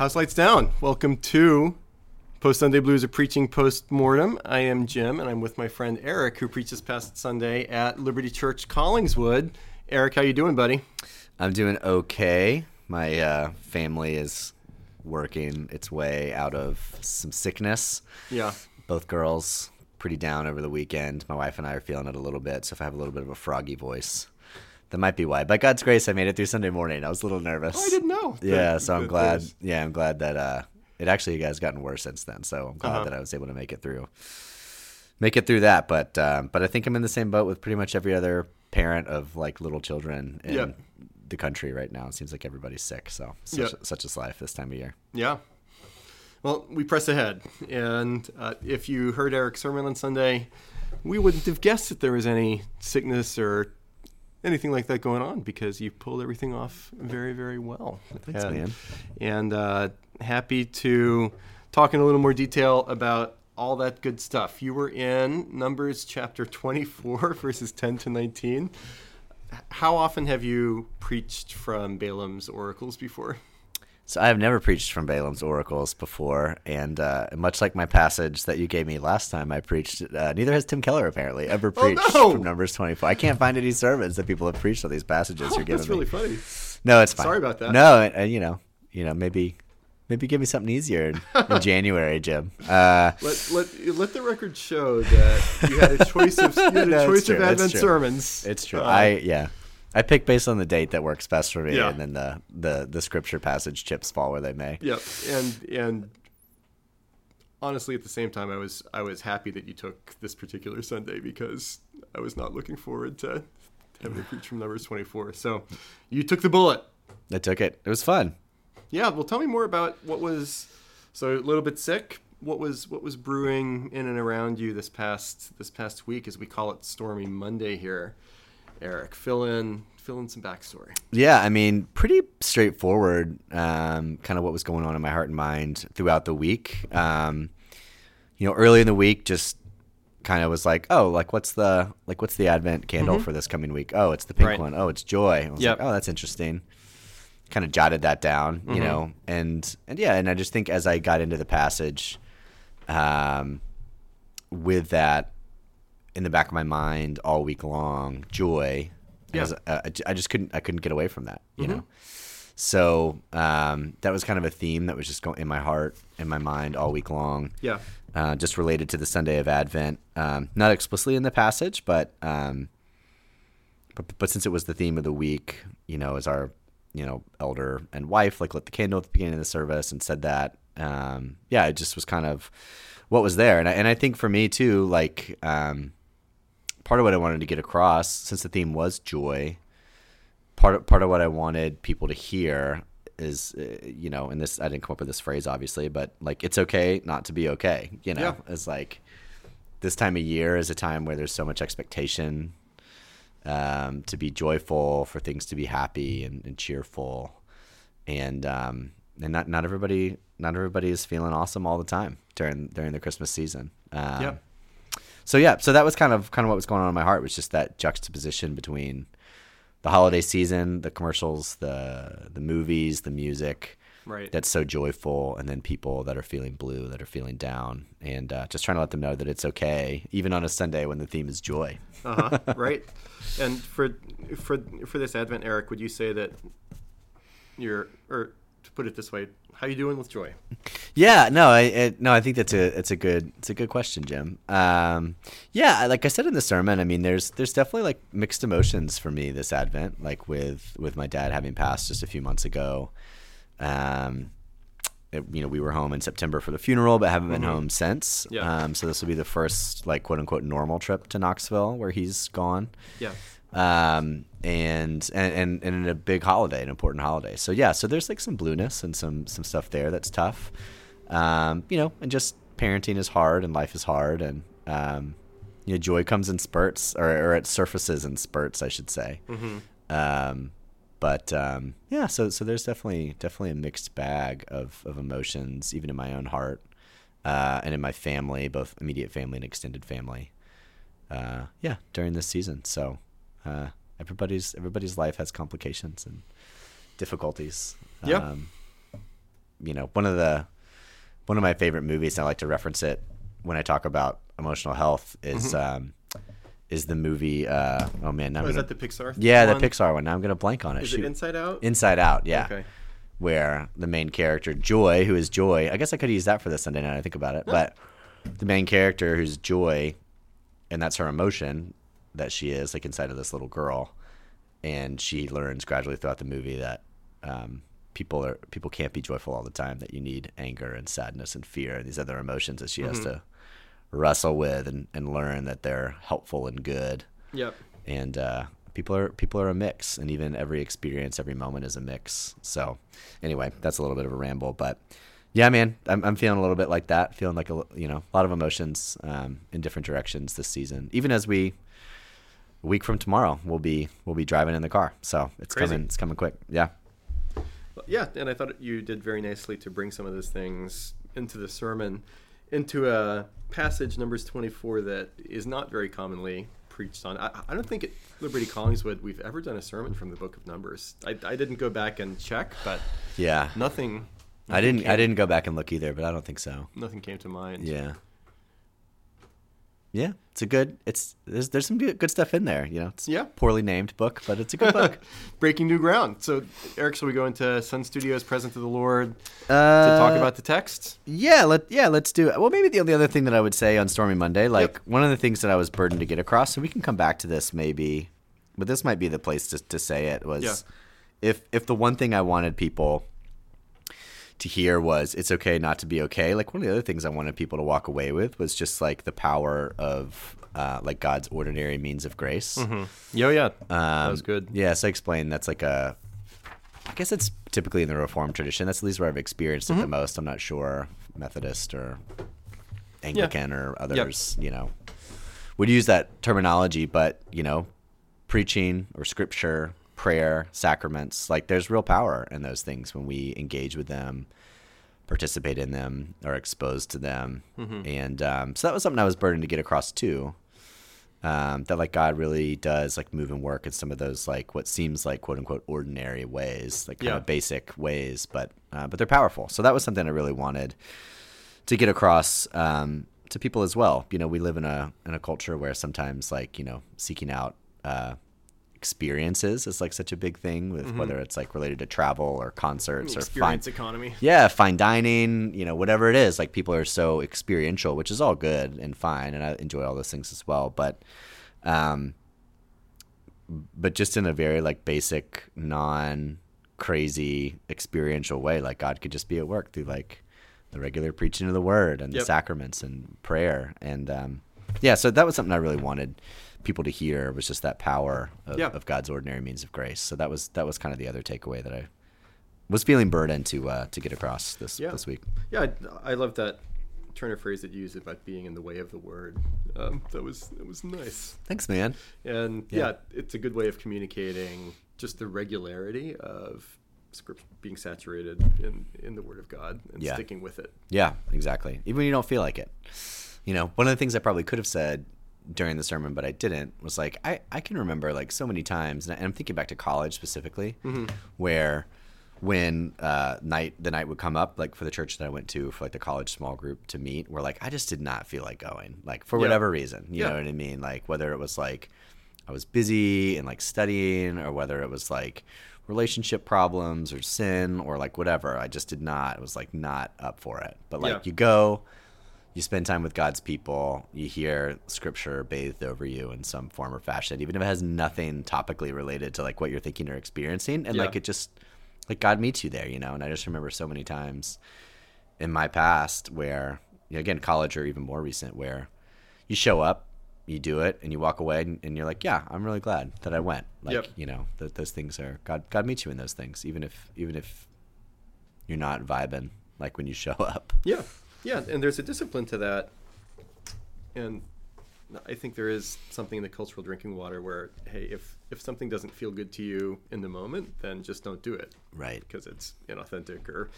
House lights down. Welcome to Post Sunday Blues, a preaching post mortem. I am Jim, and I'm with my friend Eric, who preaches past Sunday at Liberty Church Collingswood. Eric, how you doing, buddy? I'm doing okay. My uh, family is working its way out of some sickness. Yeah. Both girls pretty down over the weekend. My wife and I are feeling it a little bit, so if I have a little bit of a froggy voice, that might be why. By God's grace, I made it through Sunday morning. I was a little nervous. Oh, I didn't know. Yeah, That- so I'm glad. is- Yeah, I'm glad that uh, it actually has gotten worse since then. So I'm glad Uh-huh. that I was able to make it through, make it through that. But um, but I think I'm in the same boat with pretty much every other parent of like little children in Yep. the country right now. It seems like everybody's sick. So such, Yep. such is life this time of year. Yeah. Well, we press ahead. And uh, if you heard Eric's sermon on Sunday, we wouldn't have guessed that there was any sickness or anything like that going on because you pulled everything off very, very well. Thanks, and, man. And uh, happy to talk in a little more detail about all that good stuff. You were in Numbers chapter 24, verses 10 to 19. How often have you preached from Balaam's oracles before? So I have never preached from Balaam's oracles before, and uh, much like my passage that you gave me last time, I preached. Uh, neither has Tim Keller apparently ever Oh, preached no! from Numbers 24. I can't find any sermons that people have preached on these passages you're giving That's really me. funny. No, it's fine. Sorry about that. No, and, and, you know, you know, maybe, maybe give me something easier in, in January, Jim. Uh, Let, let, let the record show that you had a choice of you had a No, choice true, of Advent sermons. it's true. Uh, I yeah, I pick based on the date that works best for me, Yeah. and then the the the scripture passage chips fall where they may. Yep, and and honestly, at the same time, I was I was happy that you took this particular Sunday because I was not looking forward to having to preach from Numbers twenty four. So you took the bullet. I took it. It was fun. Yeah. Well, tell me more about what was so a little bit sick. What was what was brewing in and around you this past this past week, as we call it, Stormy Monday here. Eric, fill in fill in some backstory. Yeah, I mean, pretty straightforward. Um, kind of what was going on in my heart and mind throughout the week. Um, you know, early in the week, just kind of was like, oh, like what's the like what's the Advent candle for this coming week? Oh, it's the pink Right. one. Oh, it's joy. I was Yep. like, oh, that's interesting. Kind of jotted that down, you know, and and yeah, and I just think as I got into the passage, um, with that in the back of my mind all week long, joy. Yeah. as- uh, I I just couldn't. I couldn't get away from that. You know. So um, that was kind of a theme that was just going in my heart, in my mind all week long. Yeah. Uh, just related to the Sunday of Advent, um, not explicitly in the passage, but, um, but but since it was the theme of the week, you know, as our you know elder and wife like lit the candle at the beginning of the service and said that, um, yeah, it just was kind of what was there, and I, and I think for me too, like um, part of what I wanted to get across, since the theme was joy, part of, part of what I wanted people to hear is, uh, you know, and this I didn't come up with this phrase obviously, but like it's okay not to be okay. You know, Yeah. it's like this time of year is a time where there's so much expectation um, to be joyful, for things to be happy and, and cheerful, and um, and not not everybody not everybody is feeling awesome all the time during during the Christmas season. Um, Yeah. So yeah, so that was kind of kind of what was going on in my heart was just that juxtaposition between the holiday season, the commercials, the the movies, the music Right. that's so joyful, and then people that are feeling blue, that are feeling down, and uh, just trying to let them know that it's okay, even on a Sunday when the theme is joy. uh-huh, right. And for for for this Advent, Eric, would you say that you're, or to put it this way, how are you doing with joy? Yeah, no, I it, no, I think that's a it's a good it's a good question, Jim. Um, yeah, like I said in the sermon, I mean, there's there's definitely like mixed emotions for me this Advent, like with with my dad having passed just a few months ago. Um, it- you know, we were home in September for the funeral, but haven't been home since. Yeah. Um, so this will be the first like quote unquote normal trip to Knoxville where he's gone. Yeah. um, and, and and a big holiday, an important holiday. So yeah, so there's like some blueness and some some stuff there that's tough. Um, you know, and just parenting is hard and life is hard, and um, you know, joy comes in spurts or, or it surfaces in spurts, I should say. Mm-hmm. Um, but um, yeah, so so there's definitely definitely a mixed bag of of emotions, even in my own heart, uh, and in my family, both immediate family and extended family. Uh, yeah, during this season, so uh, everybody's everybody's life has complications and difficulties. Yeah. Um, you know, one of the one of my favorite movies. I like to reference it when I talk about emotional health. Is um, is the movie? Uh, oh man, now Oh, is that the Pixar? yeah, one? the Pixar one. Now I'm gonna blank on it. Is Shoot. it Inside Out? Inside Out, yeah. Okay. Where the main character, Joy, who is Joy, I guess I could use that for this Sunday night. I think about it, but the main character, who's Joy, and that's her emotion that she is like inside of this little girl, and she learns gradually throughout the movie that um, people are people can't be joyful all the time. That you need anger and sadness and fear and these other emotions that she has to wrestle with and, and learn that they're helpful and good Yep. and uh, people are people are a mix, and even every experience, every moment is a mix. So, anyway, that's a little bit of a ramble, but yeah, man, I'm I'm feeling a little bit like that, feeling like a you know a lot of emotions um, in different directions this season. Even as we a week from tomorrow, we'll be we'll be driving in the car, so it's Crazy. coming it's coming quick. Yeah, Yeah, and I thought you did very nicely to bring some of those things into the sermon, into a passage, Numbers 24, that is not very commonly preached on. I, I don't think at Liberty Collingswood we've ever done a sermon from the book of Numbers. I, I didn't go back and check, but yeah. nothing. I didn't I didn't go back and look either, but I don't think so. Nothing came to mind. Yeah. Yeah, it's a good. It's there's there's some good, good stuff in there. You know, it's Yeah. poorly named book, but it's a good book. Breaking new ground. So, Eric, shall we go into Sun Studios' Present to the Lord to uh, talk about the text? Yeah, let yeah, let's do it. Well, maybe the only other thing that I would say on Stormy Monday, like one of the things that I was burdened to get across, and we can come back to this maybe, but this might be the place to to say it was, Yeah. if if the one thing I wanted people to hear was it's okay not to be okay. Like one of the other things I wanted people to walk away with was just like the power of uh, like God's ordinary means of grace. Yo, yeah. Um, that was good. Yeah, so I explained that's like a. I guess it's typically in the Reformed tradition. That's at least where I've experienced it the Mm-hmm. most. I'm not sure Methodist or Anglican or others, you know, would use that terminology, but you know, preaching or scripture, prayer, sacraments, like there's real power in those things when we engage with them, participate in them, are exposed to them, Mm-hmm. and um, so that was something I was burdened to get across too um, that like God really does like move and work in some of those like what seems like quote unquote ordinary ways, like kind Yeah. of basic ways, but uh, but they're powerful. So that was something I really wanted to get across um, to people as well. You know, we live in a in a culture where sometimes like you know seeking out uh, experiences is like such a big thing with whether it's like related to travel or concerts or fine economy. yeah, fine dining, you know, whatever it is. Like people are so experiential, which is all good and fine, and I enjoy all those things as well. But, um, but just in a very like basic, non crazy experiential way, like God could just be at work through like the regular preaching of the word and the sacraments and prayer and um, yeah. So that was something I really wanted people to hear was just that power of, Yeah. of God's ordinary means of grace. So that was that was kind of the other takeaway that I was feeling burdened to uh, to get across this Yeah. this week. Yeah, I, I love that turn of phrase that you used about being in the way of the word. Um, that was that was nice, Thanks, man. and Yeah. yeah. it's a good way of communicating just the regularity of script being saturated in in the Word of God and Yeah. sticking with it. Yeah, exactly. Even when you don't feel like it. You know, one of the things I probably could have said during the sermon, but I didn't, was like I, I can remember like so many times, and I'm thinking back to college specifically, where when uh, night the night would come up, like for the church that I went to for like the college small group to meet, where like I just did not feel like going, like for Yeah. whatever reason, you Yeah. know what I mean? Like whether it was like I was busy and like studying, or whether it was like relationship problems or sin or like whatever. I just did not. It was like not up for it. But like Yeah. you go, you spend time with God's people, you hear scripture bathed over you in some form or fashion, even if it has nothing topically related to like what you're thinking or experiencing. And Yeah. like it just like God meets you there, you know. And I just remember so many times in my past where you know, again, college or even more recent, where you show up, you do it and you walk away and, and you're like, yeah, I'm really glad that I went. Like, Yep. you know, th- those things are God. God meets you in those things, even if even if you're not vibing like when you show up. Yeah, yeah, and there's a discipline to that, and I think there is something in the cultural drinking water where, hey, if if something doesn't feel good to you in the moment, then just don't do it Right. because it's inauthentic or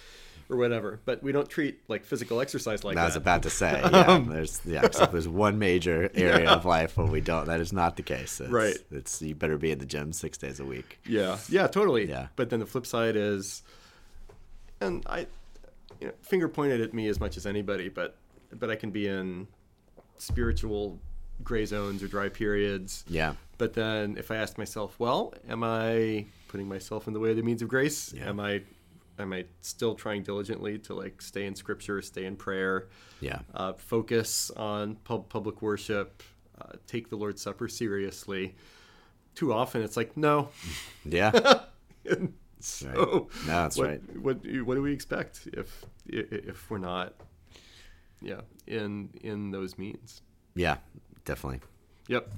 or whatever. But we don't treat like physical exercise like that. I was that. about to say, yeah, Um, there's yeah, except there's one major area Yeah. of life where we don't. That is not the case. It's, Right. It's you better be in the gym six days a week. Yeah, yeah, totally. Yeah. But then the flip side is, and I, you know, finger pointed at me as much as anybody, but but I can be in spiritual gray zones or dry periods. Yeah. But then if I ask myself, well, am I putting myself in the way of the means of grace? Yeah. Am I am I still trying diligently to like stay in scripture, stay in prayer, Yeah. uh, focus on pub- public worship, uh, take the Lord's Supper seriously? Too often it's like, no. Yeah. That's right. so No, that's what, right. What what do we expect if if we're not, yeah, in in those means? Yeah. Definitely. Yep.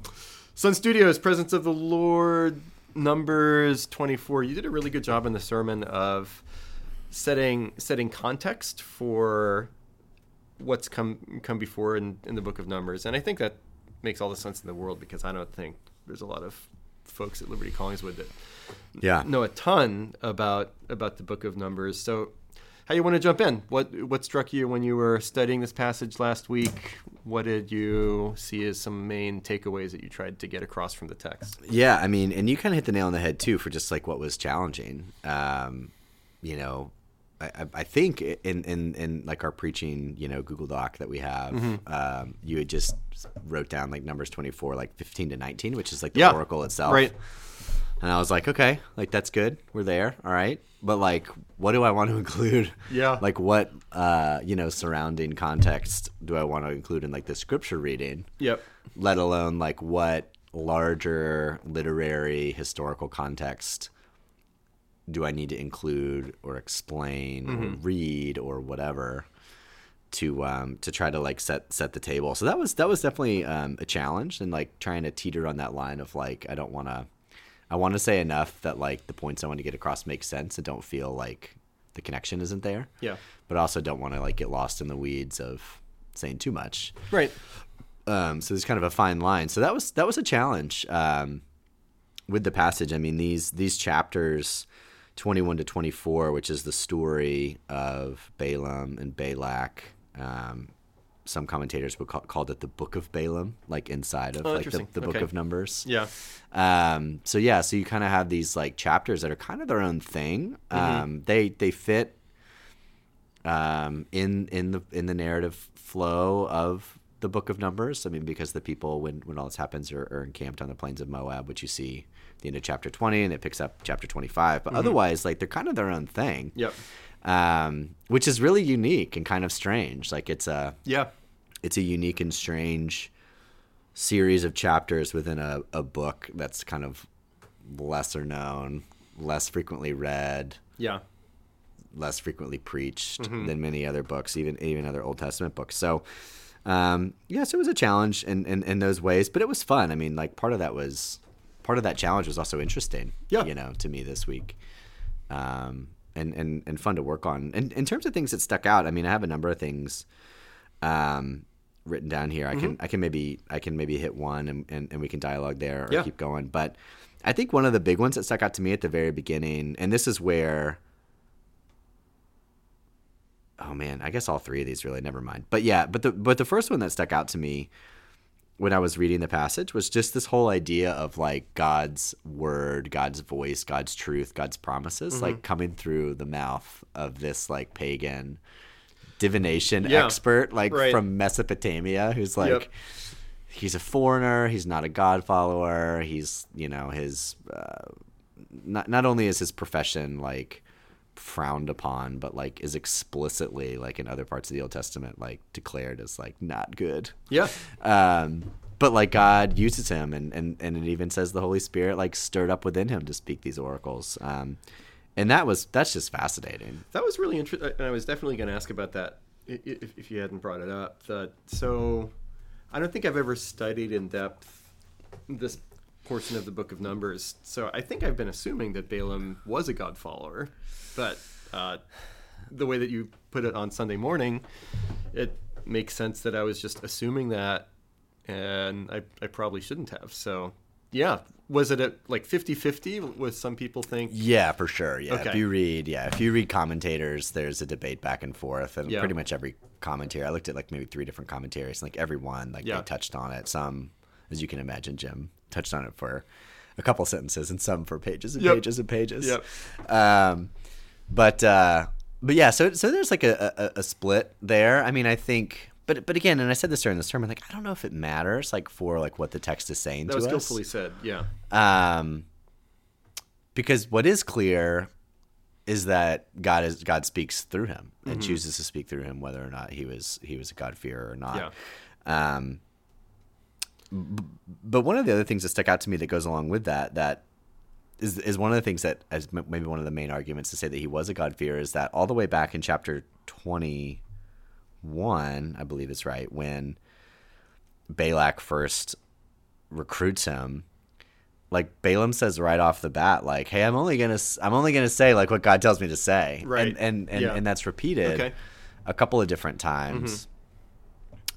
Sun Studios, Presence of the Lord, Numbers 24. You did a really good job in the sermon of setting setting context for what's come come before in, in the book of Numbers. And I think that makes all the sense in the world because I don't think there's a lot of folks at Liberty Collingswood that Yeah. know a ton about about the book of Numbers. So how you want to jump in? What what struck you when you were studying this passage last week? What did you see as some main takeaways that you tried to get across from the text? Yeah, I mean, and you kind of hit the nail on the head too for just like what was challenging. Um, you know, I, I- think in, in in like our preaching, you know, Google Doc that we have, um, you had just wrote down like numbers twenty four, like fifteen to nineteen, which is like the Yeah, oracle itself, right. And I was like, okay, like that's good, we're there, all right. But like, what do I want to include? Yeah. Like, what uh, you know, surrounding context do I want to include in like the scripture reading? Yep. let alone like what larger literary historical context do I need to include or explain or read or whatever to um, to try to like set set the table. So that was that was definitely um, a challenge and like trying to teeter on that line of like I don't want to I want to say enough that like the points I want to get across make sense and don't feel like the connection isn't there. Yeah. But I also don't want to like get lost in the weeds of saying too much. Right. Um, so there's kind of a fine line. So that was that was a challenge um, with the passage. I mean these these chapters, 21 to 24, which is the story of Balaam and Balak. Um, some commentators would call, called it the Book of Balaam, like inside of Oh, like the, the Book Okay. of Numbers. Yeah. Um, so yeah, so you kind of have these like chapters that are kind of their own thing. Um, they they fit um, in in the in the narrative flow of the Book of Numbers. I mean, because the people when when all this happens are, are encamped on the plains of Moab, which you see the end of chapter twenty, and it picks up chapter twenty five. But otherwise, like they're kind of their own thing. Yep. Um, which is really unique and kind of strange. Like it's a Yeah. it's a unique and strange series of chapters within a, a book that's kind of lesser known, less frequently read, Yeah. less frequently preached Mm-hmm. than many other books, even even other Old Testament books. So, um, yes, it was a challenge in, in, in those ways, but it was fun. I mean, like part of that was part of that challenge was also interesting. Yeah. you know, to me this week. Um, and, and, and fun to work on. And in terms of things that stuck out, I mean, I have a number of things um, written down here. I Mm-hmm. can I can maybe I can maybe hit one and, and, and we can dialogue there or Yeah. keep going. But I think one of the big ones that stuck out to me at the very beginning, and this is where oh man, I guess all three of these really never mind. But yeah, but the but the first one that stuck out to me when I was reading the passage was just this whole idea of like God's word, God's voice, God's truth, God's promises, Mm-hmm. like coming through the mouth of this like pagan divination Yeah. expert, like Right. from Mesopotamia, who's like, Yep. he's a foreigner, he's not a God follower, he's, you know, his, uh, not, not only is his profession like frowned upon, but like is explicitly, like in other parts of the Old Testament, like declared as like not good Yeah. um, but like God uses him, and, and and it even says the Holy Spirit like stirred up within him to speak these oracles. Um, and that was that's just fascinating. That was really interesting, and I was definitely going to ask about that if, if you hadn't brought it up. That so, I don't think I've ever studied in depth this portion of the Book of Numbers, so I think I've been assuming that Balaam was a God follower, but uh, the way that you put it on Sunday morning, it makes sense that I was just assuming that, and I, I probably shouldn't have. So, yeah, was it at like 50-50 with some people think Yeah, for sure. Yeah, if you read, yeah, if you read commentators, there's a debate back and forth, and Yeah. pretty much every commentary. I looked at like maybe three different commentaries, and like everyone like Yeah. they touched on it. Some, as you can imagine, Jim touched on it for a couple sentences, and some for pages and Yep. pages and pages. Yep. Um, but uh, but yeah, so so there's like a, a, a split there. I mean, I think. But, but again, and I said this during the sermon, like I don't know if it matters, like for like what the text is saying that to was us. skillfully said yeah Um, because what is clear is that God is God speaks through him and Mm-hmm. chooses to speak through him, whether or not he was he was a God fearer or not. Yeah. Um, but one of the other things that stuck out to me that goes along with that that is is one of the things that as maybe one of the main arguments to say that he was a God fearer is that all the way back in chapter twenty one, I believe it's right when Balak first recruits him like Balaam says right off the bat, like, "Hey, I'm only gonna, I'm only gonna say like what God tells me to say," Right. And and and, Yeah. and that's repeated Okay. a couple of different times, mm-hmm.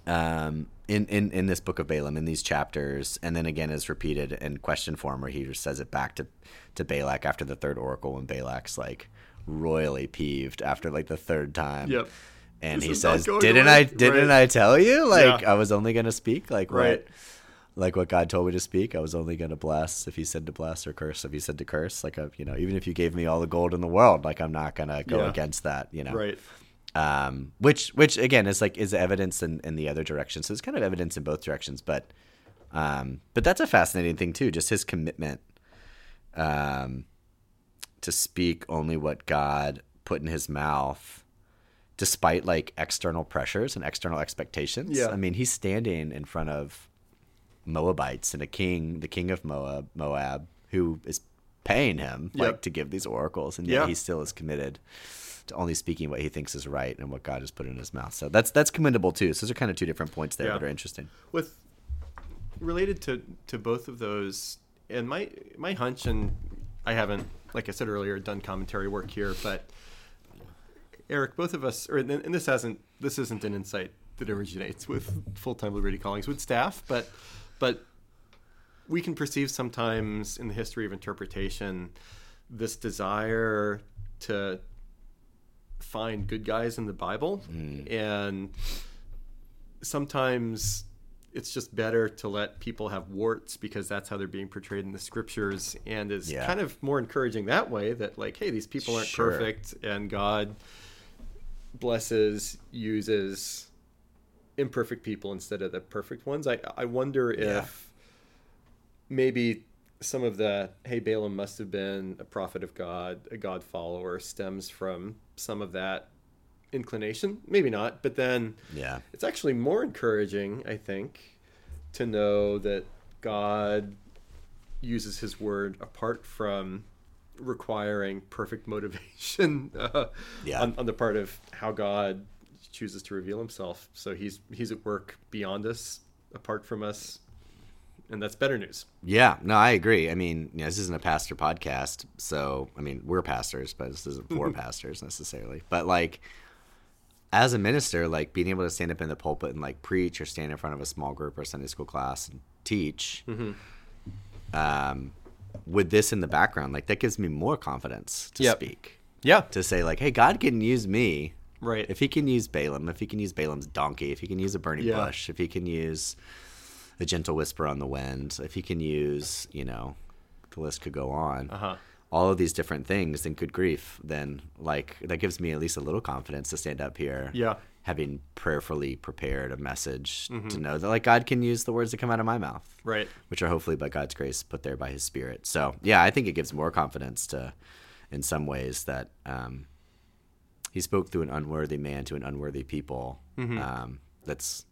Um, in in in this book of Balaam in these chapters, and then again is repeated in question form where he just says it back to to Balak after the third oracle when Balak's like royally peeved after like the third time. Yep. And This he says, "Didn't away." I? Didn't Right. I tell you? Like Yeah. I was only gonna speak like Right. what like what God told me to speak. I was only going to bless if He said to bless or curse if He said to curse. Like, a, you know, even if you gave me all the gold in the world, like I'm not going to go Yeah. against that. You know, right um, which which again is like is evidence in, in the other direction. So it's kind of evidence in both directions. But um, but that's a fascinating thing too. Just his commitment um, to speak only what God put in his mouth. Despite like external pressures and external expectations, Yeah. I mean, he's standing in front of Moabites and a king, the king of Moab, Moab, who is paying him like to give these oracles, and yet he still is committed only speaking what he thinks is right and what God has put in his mouth. So that's that's commendable too. So those are kind of two different points there Yeah. that are interesting. with related to to both of those and my my hunch and i haven't like i said earlier done commentary work here but eric both of us or and this hasn't this isn't an insight that originates with full-time liberty Collingswood staff but but we can perceive sometimes in the history of interpretation this desire to find good guys in the bible mm. and sometimes it's just better to let people have warts because that's how they're being portrayed in the scriptures and is Yeah. kind of more encouraging that way that like hey these people aren't Sure. perfect and god blesses uses imperfect people instead of the perfect ones i i wonder if Yeah. maybe some of the hey balaam must have been a prophet of god a god follower stems from some of that inclination maybe not but then Yeah. it's actually more encouraging, I think, to know that God uses His word apart from requiring perfect motivation uh, Yeah. on, on the part of how God chooses to reveal Himself. So He's He's at work beyond us, apart from us, and that's better news. Yeah, no, I agree. I mean, you know, this isn't a pastor podcast, so I mean, we're pastors, but this isn't for pastors necessarily. But like, as a minister, like being able to stand up in the pulpit and like preach or stand in front of a small group or Sunday school class and teach, um, with this in the background, like that gives me more confidence to Yep. speak, Yeah, to say like, hey, God can use me. right. If he can use Balaam, if he can use Balaam's donkey, if he can use a burning Yeah. bush, if he can use a gentle whisper on the wind, if he can use, you know, the list could go on. Uh huh. All of these different things, then good grief, then like that gives me at least a little confidence to stand up here. Yeah. Having prayerfully prepared a message Mm-hmm. to know that like God can use the words that come out of my mouth Right. which are hopefully by God's grace put there by His Spirit. So yeah, I think it gives more confidence to, in some ways, that um, He spoke through an unworthy man to an unworthy people. Mm-hmm. Um, that's,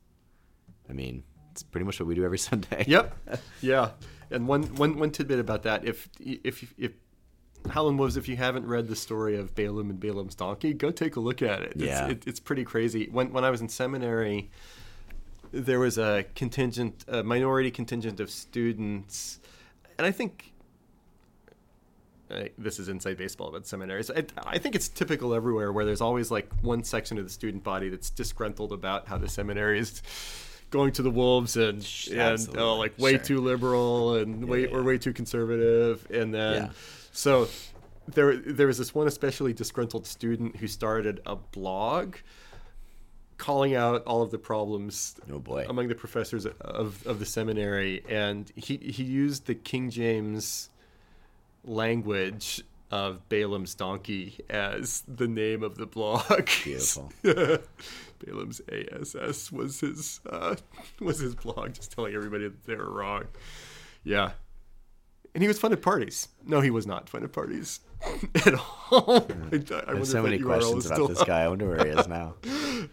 I mean, it's pretty much what we do every Sunday. Yep. Yeah. And one, one, one tidbit about that: if if if Helen was, if you haven't read the story of Balaam and Balaam's donkey, go take a look at it. It's, Yeah. it, it's pretty crazy. When when I was in seminary, there was a contingent, a minority contingent of students, and I think uh, this is inside baseball about seminaries. I, I think it's typical everywhere where there's always like one section of the student body that's disgruntled about how the seminary is going to the wolves and and oh, like way Sure. too liberal and way yeah, or way too conservative, and then Yeah. so there there was this one especially disgruntled student who started a blog calling out all of the problems Oh, among the professors of, of the seminary. And he, he used the king james language of balaam's donkey as the name of the blog. Beautiful. balaam's ass was his uh, was his blog just telling everybody that they were wrong yeah and he was fun at parties no he was not fun at parties at all I, I There's so many questions about this guy. I wonder where he is now.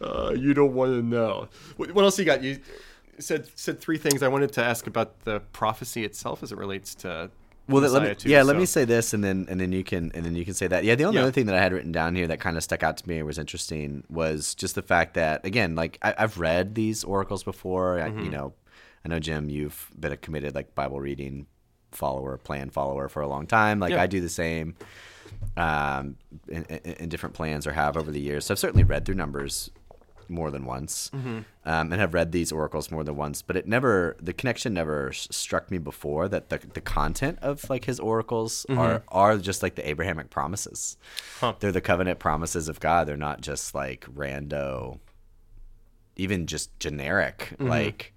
Uh, you don't want to know. What, what else you got? You said said three things. I wanted to ask about the prophecy itself as it relates to. Well, let me, too, yeah, let me say this, and then and then you can and then you can say that. Yeah, the only Yeah. other thing that I had written down here that kind of stuck out to me was interesting was just the fact that again, like I, I've read these oracles before. I, Mm-hmm. you know, I know Jim, you've been a committed like Bible reading follower, plan follower for a long time. Like Yeah. I do the same um, in, in, in different plans or have over the years. So I've certainly read through numbers more than once Mm-hmm. um, and have read these oracles more than once but it never the connection never s- struck me before that the, the content of like his oracles are are just like the abrahamic promises Mm-hmm. Huh. they're the covenant promises of god they're not just like rando even just generic Mm-hmm. like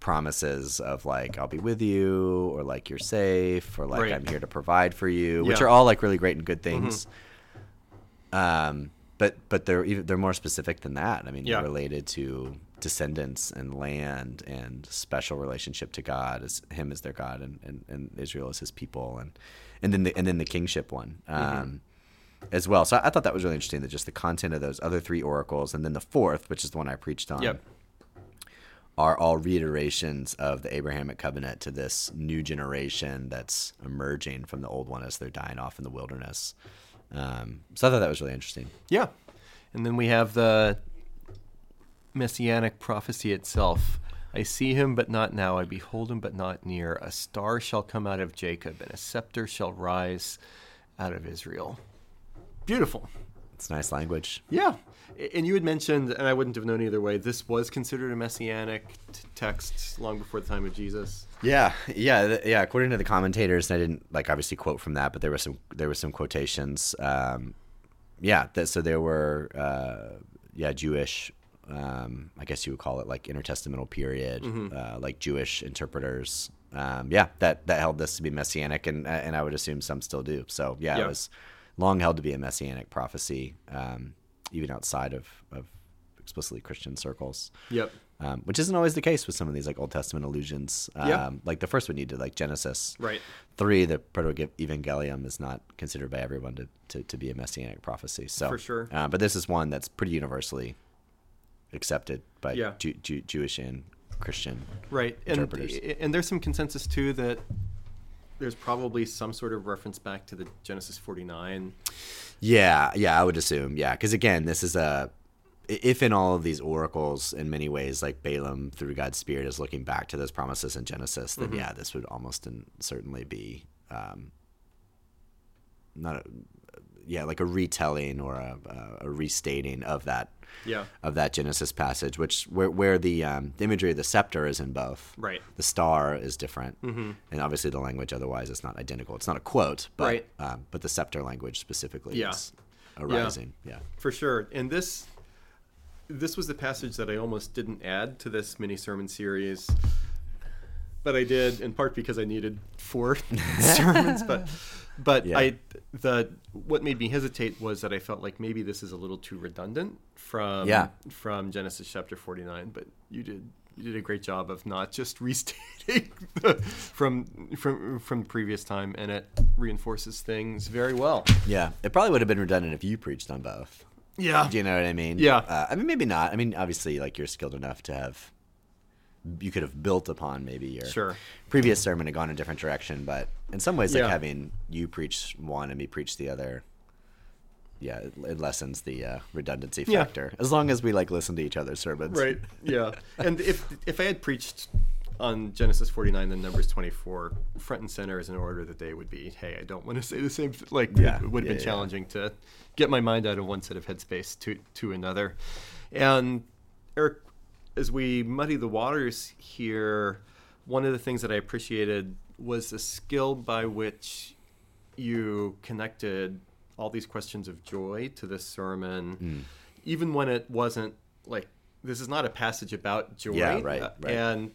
promises of like I'll be with you or like you're safe or like Right. I'm here to provide for you, which Yeah. are all like really great and good things. Um, but but they're even they're more specific than that. I mean, Yeah. they're related to descendants and land and special relationship to God as Him as their God and, and, and Israel as His people and and then the and then the kingship one. Um, As well, so I, I thought that was really interesting. That just the content of those other three oracles, and then the fourth, which is the one I preached on, Yep. are all reiterations of the Abrahamic covenant to this new generation that's emerging from the old one as they're dying off in the wilderness. Um, so I thought that was really interesting. Yeah, and then we have the messianic prophecy itself. I see him, but not now. I behold him, but not near. A star shall come out of Jacob, and a scepter shall rise out of Israel. Beautiful. It's nice language. Yeah. And you had mentioned, and I wouldn't have known either way, this was considered a messianic t- text long before the time of Jesus. Yeah, yeah, yeah. According to the commentators, and I didn't like obviously quote from that, but there were some there were some quotations. Um, yeah, that, so there were uh, yeah Jewish. Um, I guess you would call it like intertestamental period, uh, like Jewish interpreters. Um, yeah, that that held this to be messianic, and and I would assume some still do. So yeah, Yeah. it was long held to be a messianic prophecy, um, even outside of, of explicitly Christian circles Yep. Um, which isn't always the case with some of these like Old Testament allusions. Um, Yeah. Like the first one you did, like Genesis Right. three, the Proto-Evangelium is not considered by everyone to, to, to be a messianic prophecy. So For sure. uh, but this is one that's pretty universally accepted by Yeah. Jew, Jew, Jewish and Christian. Right. And, Interpreters. and there's some consensus, too, that there's probably some sort of reference back to the Genesis 49. Yeah, yeah, I would assume. Yeah, because again, this is a if in all of these oracles, in many ways, like Balaam through God's Spirit is looking back to those promises in Genesis, then yeah, this would almost and certainly be um, not a yeah like a retelling or a, a restating of that Yeah. of that Genesis passage, which where where the um, the imagery of the scepter is in both. Right. The star is different, mm-hmm. and obviously the language otherwise is not identical. It's not a quote, but Right. um, but the scepter language specifically Yeah. is arising. Yeah. For sure. And this this was the passage that I almost didn't add to this mini sermon series. But I did in part because I needed four sermons, but but Yeah. I the what made me hesitate was that I felt like maybe this is a little too redundant from Yeah. from Genesis chapter 49, but you did you did a great job of not just restating the, from from from previous time and it reinforces things very well. Yeah. It probably would have been redundant if you preached on both. Yeah. Do you know what I mean? Yeah. Uh, I mean, maybe not. I mean, obviously, like you're skilled enough to have. You could have built upon maybe your Sure. previous sermon and gone a different direction, but in some ways, like Yeah. having you preach one and me preach the other, yeah, it, it lessens the uh, redundancy Yeah. factor as long as we like listen to each other's sermons. Right. Yeah. and if if I had preached on Genesis 49 and Numbers 24 front and center is an order that they would be, hey, I don't want to say the same. th- Like Yeah. it would have Yeah, been challenging to get my mind out of one set of headspace to to another. And Eric, as we muddy the waters here, one of the things that I appreciated was the skill by which you connected all these questions of joy to this sermon, Hmm. even when it wasn't like this is not a passage about joy. Yeah, right, right. And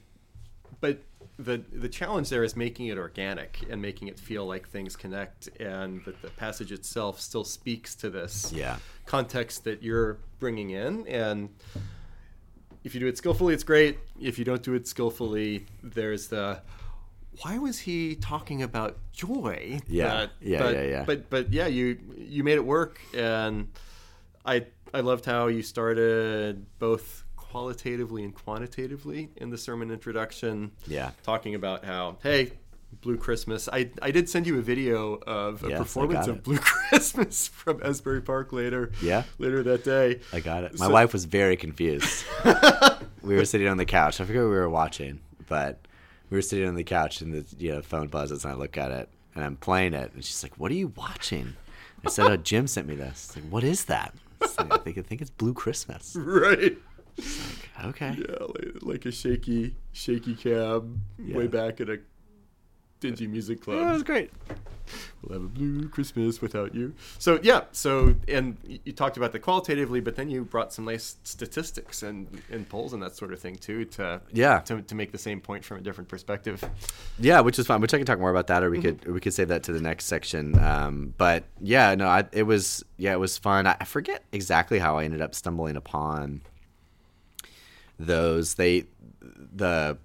but the the challenge there is making it organic and making it feel like things connect, and that the passage itself still speaks to this Yeah. context that you're bringing in and if you do it skillfully it's great if you don't do it skillfully there's the why was he talking about joy Yeah. Yeah, but, yeah, yeah. but but yeah you you made it work and i i loved how you started both qualitatively and quantitatively in the sermon introduction Yeah. talking about how hey blue christmas i i did send you a video of a Yes, performance of blue christmas from Asbury Park later Yeah. later that day I got it. My So- wife was very confused. we were sitting on the couch. I forget what we were watching, but we were sitting on the couch and the you know, phone buzzes and I look at it and I'm playing it and she's like, "What are you watching?" I said, "Oh, Jim sent me this." Like, "What is that?" Like, I think I think it's Blue Christmas. right Okay. yeah like, like a shaky shaky cab way back at a dingy music club Yeah, it was great. we'll have a blue christmas without you so yeah so and you talked about the qualitatively but then you brought some nice statistics and and polls and that sort of thing too to Yeah. to, to make the same point from a different perspective Yeah, which is fine. Which I can talk more about that, or we could or we could save that to the next section. Um, but yeah, no, I, it was yeah, it was fun. I, I forget exactly how I ended up stumbling upon those. They the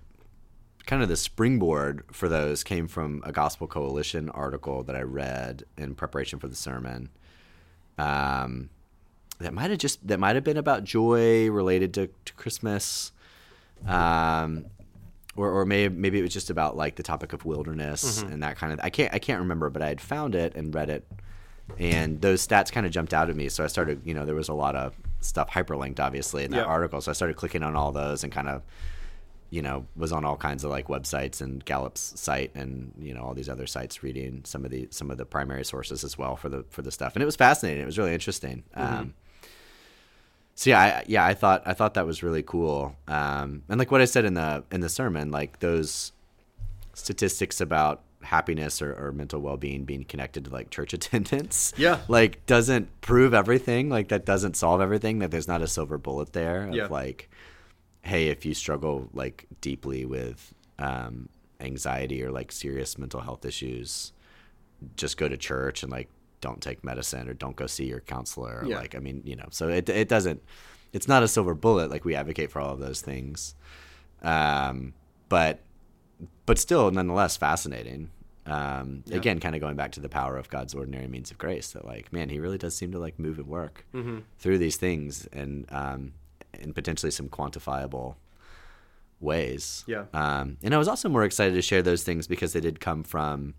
kind of the springboard for those came from a Gospel Coalition article that I read in preparation for the sermon. Um, that might have just that might have been about joy related to, to Christmas. Um, or, or maybe maybe it was just about like the topic of wilderness and that kind of I can't I can't remember but I had found it and read it and those stats kind of jumped out at me. So I started you know there was a lot of stuff hyperlinked obviously in that Yeah. article. So I started clicking on all those and kind of you know was on all kinds of like websites and Gallup's site and you know all these other sites reading some of the some of the primary sources as well for the for the stuff. And it was fascinating. It was really interesting. Um, so yeah, I, yeah, I thought I thought that was really cool. Um, and like what I said in the in the sermon, like those statistics about happiness or, or mental well being being connected to like church attendance, Yeah. like doesn't prove everything. Like that doesn't solve everything. That there's not a silver bullet there. Of Yeah. like, hey, if you struggle like deeply with um, anxiety or like serious mental health issues, just go to church and like don't take medicine or don't go see your counselor. Or, Yeah. Like I mean, you know, so it it doesn't. It's not a silver bullet. Like we advocate for all of those things, um, but but still, nonetheless, fascinating. Um, Yeah. Again, kind of going back to the power of God's ordinary means of grace. That like, man, He really does seem to like move and work Mm-hmm. through these things and um, in potentially some quantifiable ways. Yeah. Um, and I was also more excited to share those things because they did come from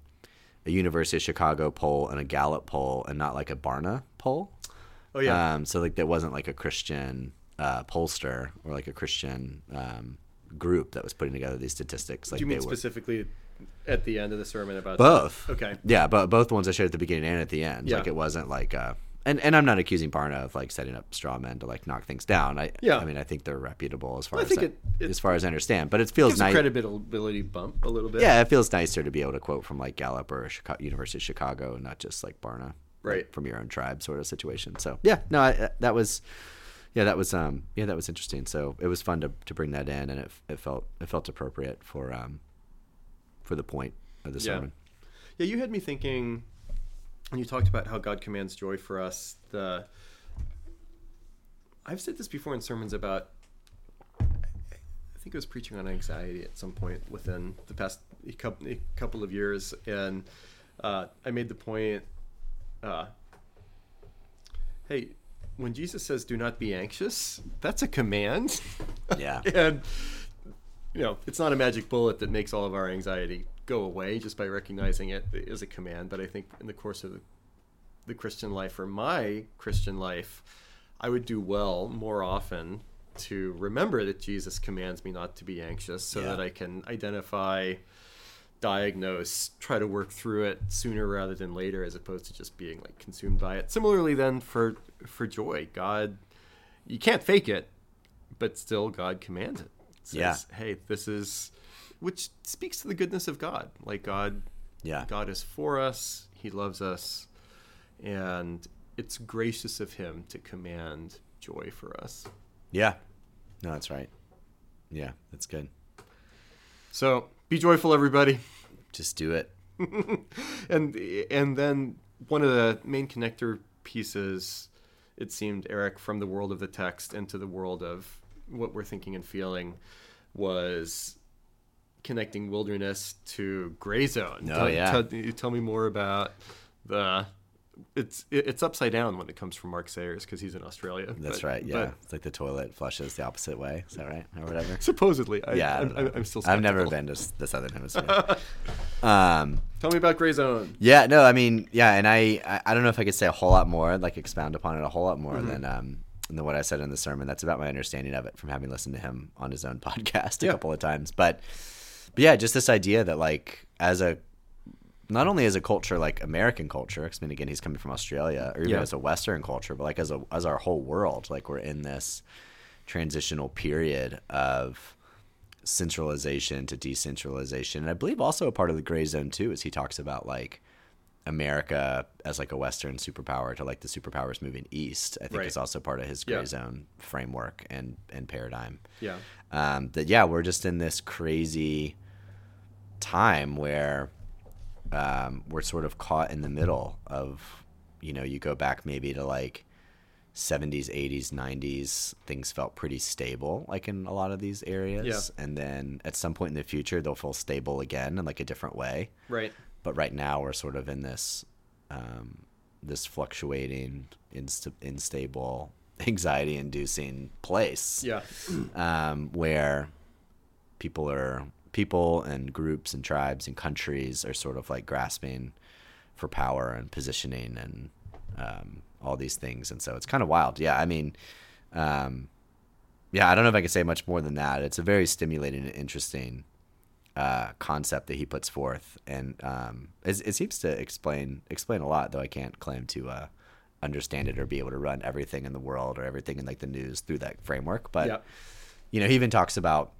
a University of Chicago poll and a Gallup poll, and not like a Barna poll. oh yeah Um, so like that wasn't like a Christian uh, pollster or like a Christian um, group that was putting together these statistics. Like do you mean specifically at the end of the sermon about both. okay Yeah, but both ones I shared at the beginning and at the end. Yeah. Like it wasn't like uh and, and I'm not accusing Barna of like setting up straw men to like knock things down. I Yeah. I mean I think they're reputable as far Well, I as think I, it- it- as far as I understand. But it feels nice. credibility bump a little bit Yeah, it feels nicer to be able to quote from like Gallup or Chicago, University of Chicago, and not just like Barna, like, Right. from your own tribe sort of situation. So yeah, no, I, that was, yeah, that was um, yeah, that was interesting. So it was fun to, to bring that in, and it, it felt it felt appropriate for um, for the point of the Yeah. sermon. Yeah, you had me thinking when you talked about how God commands joy for us. The I've said this before in sermons about. I think I was preaching on anxiety at some point within the past couple of years, and uh, I made the point. Uh, hey, when Jesus says, "Do not be anxious," that's a command. Yeah. and you know, it's not a magic bullet that makes all of our anxiety go away just by recognizing it is a command. But I think in the course of the Christian life or my Christian life, I would do well more often to remember that Jesus commands me not to be anxious so Yeah. that I can identify, diagnose, try to work through it sooner rather than later as opposed to just being like consumed by it. Similarly then for for joy, God you can't fake it, but still God commands it. Says, Yeah. Hey, this is which speaks to the goodness of God. Like God Yeah. God is for us, He loves us, and it's gracious of Him to command joy for us. Yeah. No, that's right. Yeah, that's good. So be joyful, everybody. Just do it. and and then one of the main connector pieces, it seemed, Eric, from the world of the text into the world of what we're thinking and feeling, was connecting wilderness to gray zone. Oh, tell, yeah. tell, tell me more about the. It's it's upside down when it comes from Mark Sayers because he's in Australia. That's but- right. Yeah. it's like the toilet flushes the opposite way. Is that right? Or whatever. supposedly, I, yeah. I'm, I'm, I'm, still. Skeptical. I've never been to the southern hemisphere. um, Tell me about gray zone. yeah, no, I mean, yeah, and I, I, I don't know if I could say a whole lot more, like expound upon it a whole lot more Mm-hmm. than, um, than what I said in the sermon. That's about my understanding of it from having listened to him on his own podcast a Yeah. couple of times. But, but yeah, just this idea that like as a, not only as a culture like American culture, 'cause, I mean, again, he's coming from Australia, or even Yeah. as a Western culture, but like as a as our whole world, like we're in this transitional period of centralization to decentralization. And I believe also a part of the gray zone too is he talks about like America as like a Western superpower to like the superpowers moving east. I think Right. is also part of his gray Yeah. zone framework and and paradigm. Yeah. Um, that yeah, we're just in this crazy time where um, we're sort of caught in the middle of, you know, you go back maybe to like 70s, 80s, 90s, things felt pretty stable, like in a lot of these areas. And then at some point in the future, they'll feel stable again in like a different way. Right. But right now, we're sort of in this, um, this fluctuating, inst- unstable, anxiety-inducing place Yeah. um, where people are people and groups and tribes and countries are sort of like grasping for power and positioning and um, all these things. And so it's kind of wild. Yeah i mean um, yeah i don't know if i can say much more than that. It's a very stimulating and interesting uh, concept that he puts forth. And um, it, it seems to explain explain a lot though i can't claim to uh, understand it or be able to run everything in the world or everything in like the news through that framework. But Yeah. you know, he even talks about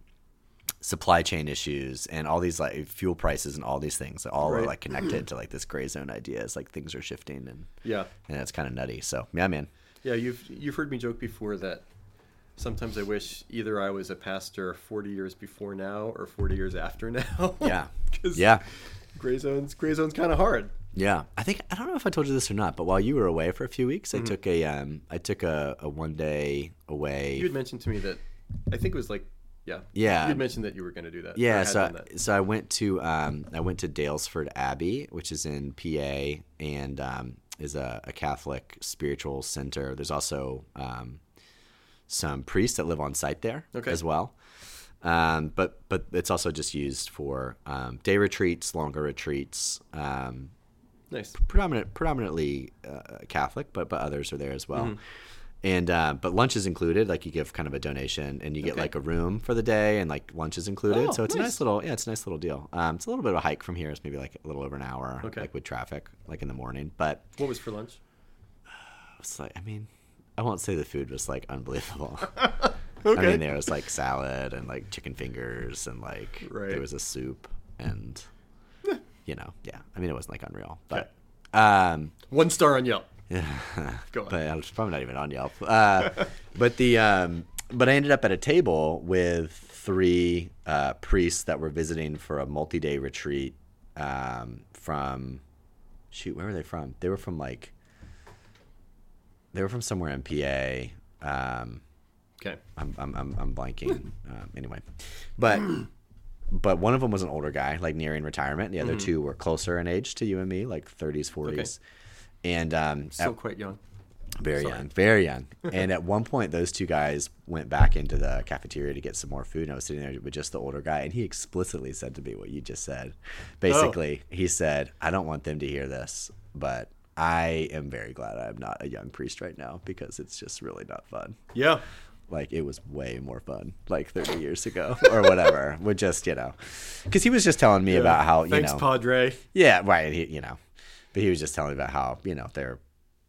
supply chain issues and all these like fuel prices and all these things that all are like connected to like this gray zone idea. It's like things are shifting and Yeah. and it's kind of nutty. So yeah, man. Yeah, you've you've heard me joke before that sometimes I wish either I was a pastor 40 years before now or 40 years after now. Yeah. Yeah. Gray zones, gray zones, kind of hard. Yeah, I think I don't know if I told you this or not, but while you were away for a few weeks, Mm-hmm. I took a um, I took a, a one day away. You had mentioned to me that I think it was like, yeah, Yeah. You mentioned that you were going to do that. Yeah, so that. so I went to um, I went to Daylesford Abbey, which is in PA, and um, is a, a Catholic spiritual center. There's also um, some priests that live on site there Okay. as well. Um, but but it's also just used for um, day retreats, longer retreats. Um, nice. predominant predominantly uh, Catholic, but but others are there as well. Mm-hmm. And uh, but lunch is included. Like you give kind of a donation, and you get Okay. like a room for the day, and like lunch is included. Oh, so it's a nice. nice little yeah, it's a nice little deal. Um, it's a little bit of a hike from here. It's maybe like a little over an hour, Okay. like with traffic, like in the morning. But What was for lunch? it's like I mean, I won't say the food was like unbelievable. Okay. I mean, there was like salad and like chicken fingers, and like Right. there was a soup, and you know, yeah. I mean, it wasn't like unreal, but. Um, One star on Yelp. Yeah, Go on. but I was probably not even on Yelp. Uh, but the um, but I ended up at a table with three uh, priests that were visiting for a multi-day retreat um, from shoot, where were they from? They were from like they were from somewhere in PA. Um, Okay. I'm I'm I'm, I'm blanking. um, anyway, but but one of them was an older guy, like nearing retirement. The other Mm-hmm. two were closer in age to you and me, like 30s, 40s. And um, Still at- quite young. very Sorry. young, very young. and at one point, those two guys went back into the cafeteria to get some more food. And I was sitting there with just the older guy, and he explicitly said to me what you just said. Basically, he said, "I don't want them to hear this, but I am very glad I'm not a young priest right now because it's just really not fun. Yeah. Like it was way more fun like 30 years ago or whatever. With just you know, because he was just telling me about how you Thanks, know, Padre. yeah, right. He, you know, but he was just telling me about how you know their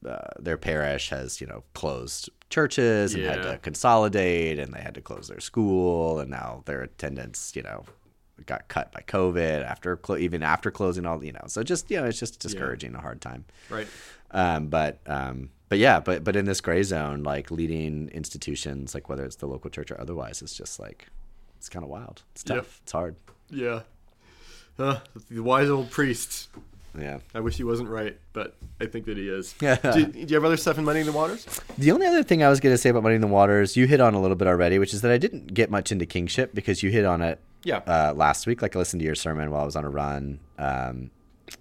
uh, their parish has you know closed churches and had to consolidate, and they had to close their school, and now their attendance you know got cut by COVID after even after closing all you know. So just you know, it's just discouraging, a hard time. Right. Um, but um, but yeah, but but in this gray zone, like leading institutions, like whether it's the local church or otherwise, it's just like it's kind of wild. It's tough. Yep. It's hard. Yeah. Uh, the wise old priest. Yeah. I wish he wasn't right, but I think that he is. Yeah. do, do you have other stuff in Money in the Waters? The only other thing I was going to say about Money in the Waters, you hit on a little bit already, which is that I didn't get much into kingship because you hit on it Yeah. uh, last week. Like I listened to your sermon while I was on a run, um,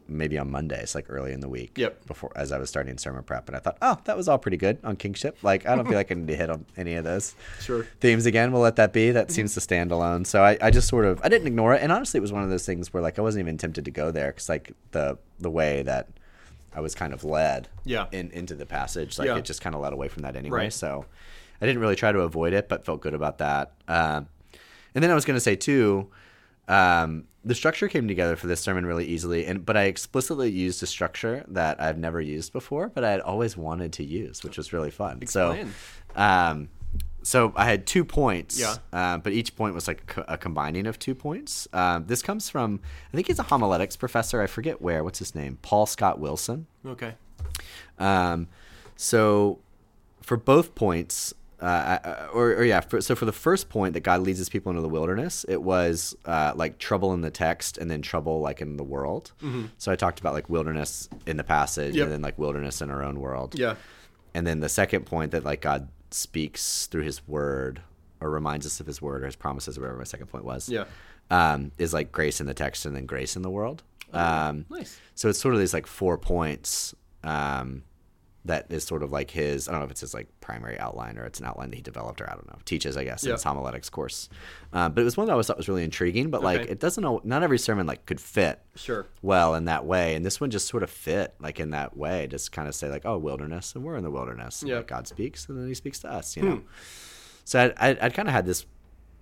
maybe on Mondays, like early in the week. Yep. Before as I was starting sermon prep, and I thought, oh, that was all pretty good on kingship. Like I don't feel like I need to hit on any of those Sure. themes again. We'll let that be. That seems to stand alone. So I, I just sort of I didn't ignore it, and honestly, it was one of those things where like I wasn't even tempted to go there because like the the way that I was kind of led Yeah. in into the passage, like Yeah. it just kind of led away from that anyway. Right. So I didn't really try to avoid it, but felt good about that. Um, and then I was going to say too, um, the structure came together for this sermon really easily, and but I explicitly used a structure that I've never used before, but I had always wanted to use, which was really fun. Explain. So, um, so I had two points, Yeah. uh, but each point was like a, a combining of two points. Um, this comes from I think he's a homiletics professor. I forget where. What's his name? Paul Scott Wilson. Okay. Um, so for both points, uh, uh, or, or yeah, for, so for the first point that God leads his people into the wilderness, it was uh, like trouble in the text and then trouble like in the world. So I talked about like wilderness in the passage Yep. and then like wilderness in our own world. Yeah. And then the second point that like God speaks through his word or reminds us of his word or his promises or whatever my second point was. Yeah. Um, is like grace in the text and then grace in the world. Um, Nice. so it's sort of these like four points um, that is sort of like his. I don't know if it's his like primary outline or it's an outline that he developed or I don't know teaches I guess in his homiletics course. Um, but it was one that I always thought was really intriguing. But like Okay. it doesn't know not every sermon like could fit Sure. well in that way, and this one just sort of fit like in that way. Just kind of say like oh wilderness and we're in the wilderness. Yeah. like, God speaks and then He speaks to us. You know. So I'd, I'd, I'd kind of had this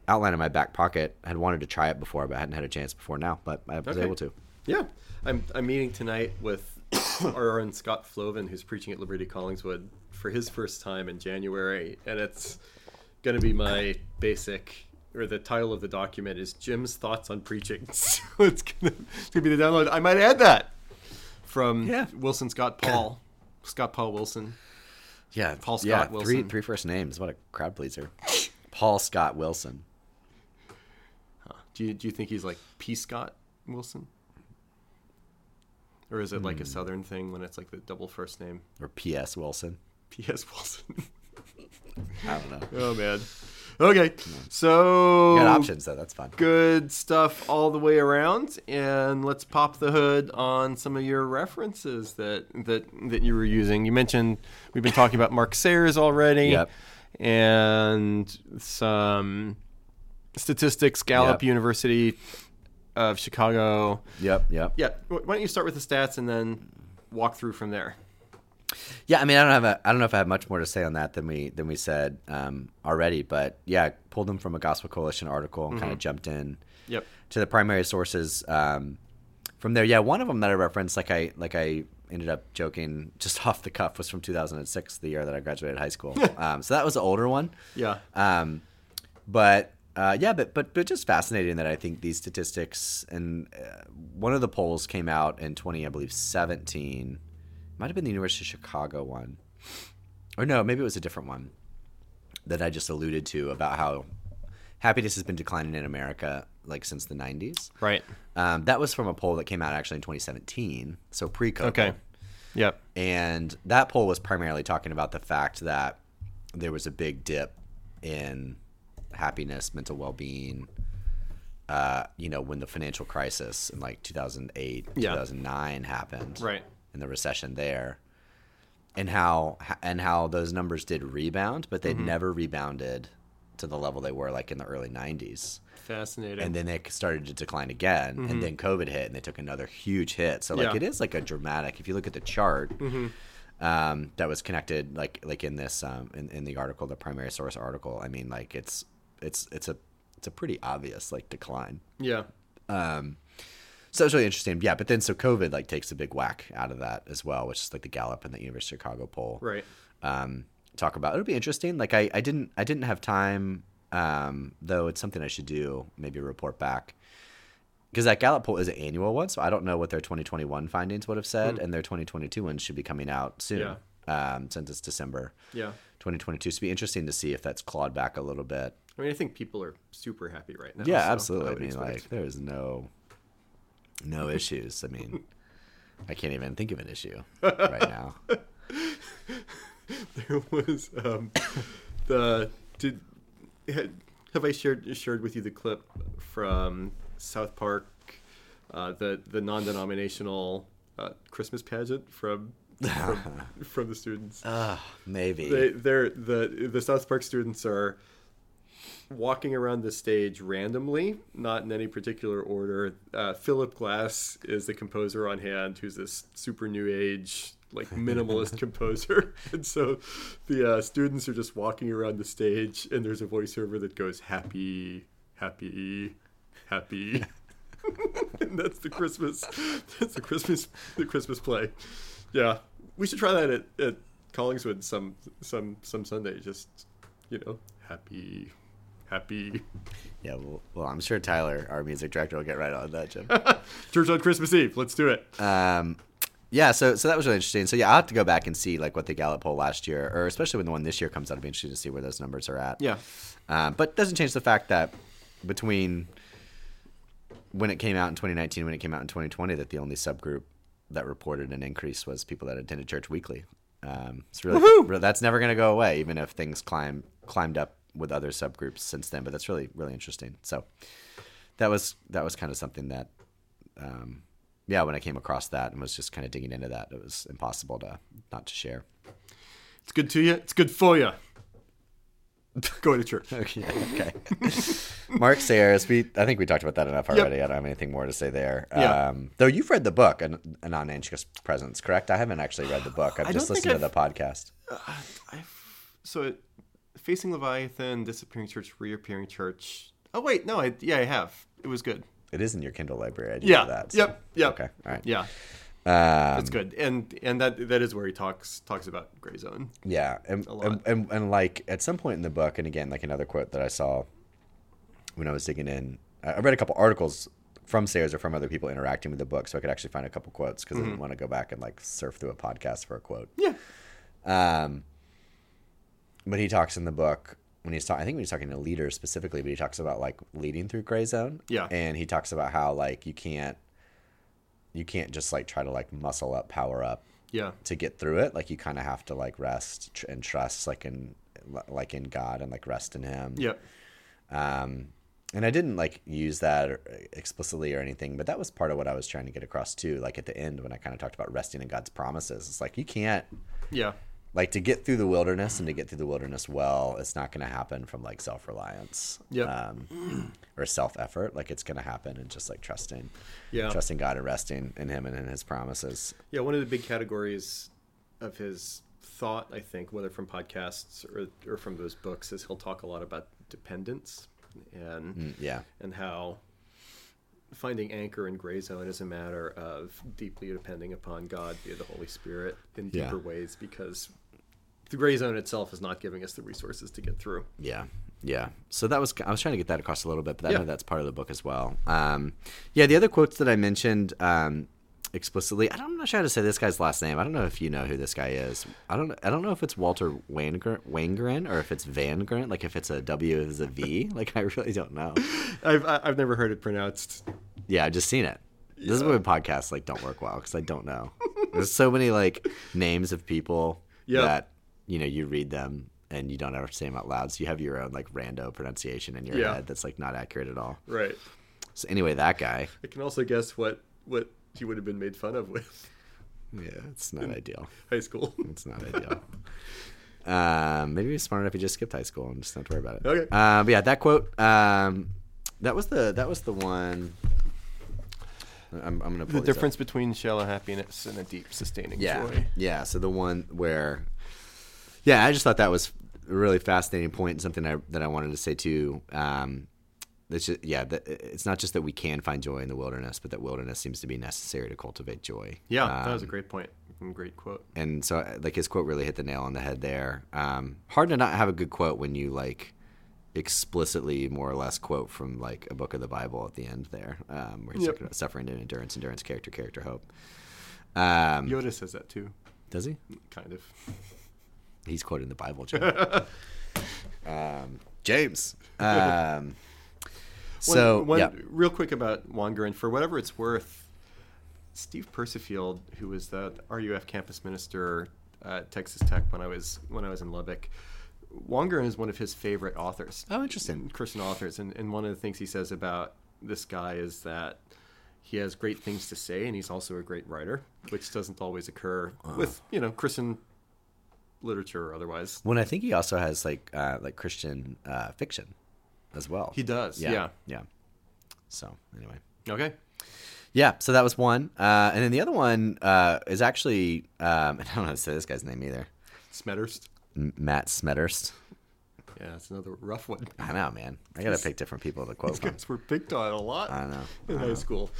outline in my back pocket. I had wanted to try it before, but I hadn't had a chance before now. But I was Okay. able to. Yeah, I'm I'm meeting tonight with our own Scott Flovin, who's preaching at Liberty Collingswood for his first time in January, and it's going to be my basic or the title of the document is Jim's thoughts on preaching. So it's gonna it's gonna be the download. I might add that from Yeah. Wilson Scott Paul, Scott Paul Wilson. Yeah, Paul yeah, Scott Three three first names. What a crowd pleaser. Paul Scott Wilson. Do you do you think he's like P Scott Wilson? Or is it Hmm. like a southern thing when it's like the double first name? Or P.S. Wilson. P.S. Wilson. I don't know. Oh man. Okay. So You got options though. That's fun. good stuff all the way around, and let's pop the hood on some of your references that that that you were using. You mentioned we've been talking about Mark Sayers already, Yep. and some statistics. Gallup Yep. University of Chicago. Yep. Yep. Yeah. Why don't you start with the stats and then walk through from there? Yeah, I mean, I don't have a, I don't know if I have much more to say on that than we than we said um, already, but yeah, pulled them from a Gospel Coalition article and kind of jumped in Yep. to the primary sources um, from there. Yeah, one of them that I referenced, like I like I ended up joking just off the cuff, was from 2006, the year that I graduated high school. um, so that was an older one. Yeah. Um, but uh, yeah, but but but just fascinating that I think these statistics and uh, one of the polls came out in 20, I believe, 17. Might have been the University of Chicago one, or no, maybe it was a different one that I just alluded to about how happiness has been declining in America like since the 90s. Right. Um, that was from a poll that came out actually in 2017, so pre-COVID. Okay. Yep. And that poll was primarily talking about the fact that there was a big dip in happiness, mental well being, uh, you know, when the financial crisis in like 2008, Yeah. 2009 happened. Right. And the recession there. And how and how those numbers did rebound, but they'd Mm-hmm. never rebounded to the level they were like in the early 90s. Fascinating. And then they started to decline again, and then COVID hit, and they took another huge hit. So like Mm-hmm. Yeah. Mm-hmm. it is like a dramatic. If you look at the chart, um, that was connected like like in this um, in, in the article, the primary source article. I mean, like it's it's it's a it's a pretty obvious like decline. yeah. Um, so it's really interesting. Yeah, but then so COVID like takes a big whack out of that as well, which is like the Gallup and the University of Chicago poll. Right. Um, talk about it'll be interesting. Like I, I didn't I didn't have time um, though. It's something I should do. Maybe report back because that Gallup poll is an annual one, so I don't know what their 2021 findings would have said, and their 2022 ones should be coming out soon. Yeah. Um, since it's December Yeah. 2022, so it'll be interesting to see if that's clawed back a little bit. I mean, I think people are super happy right now. Yeah, so absolutely. I, mean, expect- like there's no no issues. I mean, I can't even think of an issue right now. there was um, the did have I shared shared with you the clip from South Park, uh, the the non-denominational uh, Christmas pageant from from, from the students. Uh, maybe. They they're the the South Park students are walking around the stage randomly, not in any particular order. Uh, Philip Glass is the composer on hand, who's this super new age, like minimalist composer. And so the uh, students are just walking around the stage, and there's a voiceover that goes happy, happy, happy. and that's the Christmas. That's the Christmas. The Christmas play. Yeah, we should try that at, at Collingswood some some some Sunday. Just you know, happy, happy. yeah. Well, well, I'm sure Tyler, our music director, will get right on that, Jim. Church on Christmas Eve. Let's do it. um, yeah. So, so that was really interesting. So, yeah, I'll have to go back and see like what the Gallup poll last year, or especially when the one this year comes out, it'll be interesting to see where those numbers are at. Yeah, Um, but doesn't change the fact that between when it came out in 2019 when it came out in 2020, that the only subgroup that reported an increase was people that attended church weekly. Um, it's really, re- that's never going to go away, even if things climb climbed up with other subgroups since then. But that's really really interesting. So that was that was kind of something that, um, yeah, when I came across that and was just kind of digging into that, it was impossible to not to share. it's good to you. It's good for you. Going to church. Okay. Okay. Mark Sayers, we I think we talked about that enough already. I don't have anything more to say there. Yeah. Um, though you've read the book, an, an non-anxious presence, correct? I haven't actually read the book. I've I just listened to the podcast. I, so it, facing Leviathan, disappearing church, reappearing church. Oh wait, no, I yeah, I have. It was good. It is in your Kindle library. I did Yeah. that. so- Yep. Yep. Okay. All right. Yeah, Um, it's good, and and that that is where he talks talks about Gray Zone. Yeah, and, and, and and like at some point in the book, and again, like another quote that I saw when I was digging in, I I read a couple articles from Sayers or from other people interacting with the book, so I could actually find a couple quotes because I didn't want to go back and like surf through a podcast for a quote. Yeah. Um, but he talks in the book when he's talking. I think when he's talking to leaders specifically, but he talks about like leading through gray zone. Yeah. and he talks about how like you can't, you can't just like try to like muscle up, power up Yeah. to get through it. Like you kind of have to like rest tr- and trust, like in like in God and like rest in Him. Yeah. Um, and I didn't like use that or, explicitly or anything, but that was part of what I was trying to get across too. Like at the end when I kind of talked about resting in God's promises, it's like you can't Yeah. Like to get through the wilderness and to get through the wilderness well. It's not going to happen from like self reliance. Um, or self effort. Like it's going to happen and just like trusting, Yeah. trusting God and resting in Him and in His promises. Yeah, one of the big categories of his thought, I think, whether from podcasts or, or from those books, is he'll talk a lot about dependence and Mm, yeah. and how finding anchor in gray zone is a matter of deeply depending upon God via the Holy Spirit in Yeah. deeper ways because the gray zone itself is not giving us the resources to get through. Yeah, yeah. So that was I was trying to get that across a little bit, but I Yeah. know that's part of the book as well. Um, yeah, the other quotes that I mentioned um, explicitly, I don't, I'm not sure how to say this guy's last name. I don't know if you know who this guy is. I don't. I don't know if it's Walter Wangren, Wangren or if it's Vangren. Like if it's a W is a V. Like I really don't know. I've I've never heard it pronounced. Yeah, I've just seen it. This is why podcasts like don't work well because I don't know. There's so many like names of people Yep. that you know you read them and you don't ever say them out loud, so you have your own like rando pronunciation in your Yeah. head that's like not accurate at all. Right. So anyway, that guy, I can also guess what what he would have been made fun of with yeah, it's not ideal. high school. It's not ideal. Um, maybe he's smart enough he just skipped high school and just don't worry about it. Okay. Um, but yeah, that quote. Um, that was the that was the one. I'm, I'm gonna pull The these up. difference between shallow happiness and a deep, sustaining Yeah, joy. yeah. So the one where, yeah, I just thought that was a really fascinating point and something I, that I wanted to say too. Um, that's just, yeah, that, it's not just that we can find joy in the wilderness, but that wilderness seems to be necessary to cultivate joy. Yeah, that was a Um, great point. and Great quote. and so uh, like his quote really hit the nail on the head there. Um, hard to not have a good quote when you like explicitly more or less quote from like a book of the Bible at the end there, um, where he's Yep. talking about suffering and endurance, endurance, character, character, hope. Um, Yoda says that too, does he? kind of. He's quoting the Bible, um, James. Um, so one, one- yeah, real quick about Wangerin, for whatever it's worth, Steve Persifield, who was the RUF campus minister at Texas Tech when I was when I was in Lubbock, Wangerin is one of his favorite authors. Oh, interesting. Christian authors, and, and one of the things he says about this guy is that he has great things to say, and he's also a great writer, which doesn't always occur with you know Christian literature or otherwise. when I think he also has like uh, like Christian uh, fiction as well. He does, Yeah, yeah. yeah. So anyway, Okay. yeah. So that was one, uh, and then the other one uh, is actually um, I don't know how to say this guy's name either. Smethurst. M- Matt Smethurst. Yeah, it's another rough one. I know, man. I gotta pick different people to quote These from. guys were picked on a lot I know. in high school.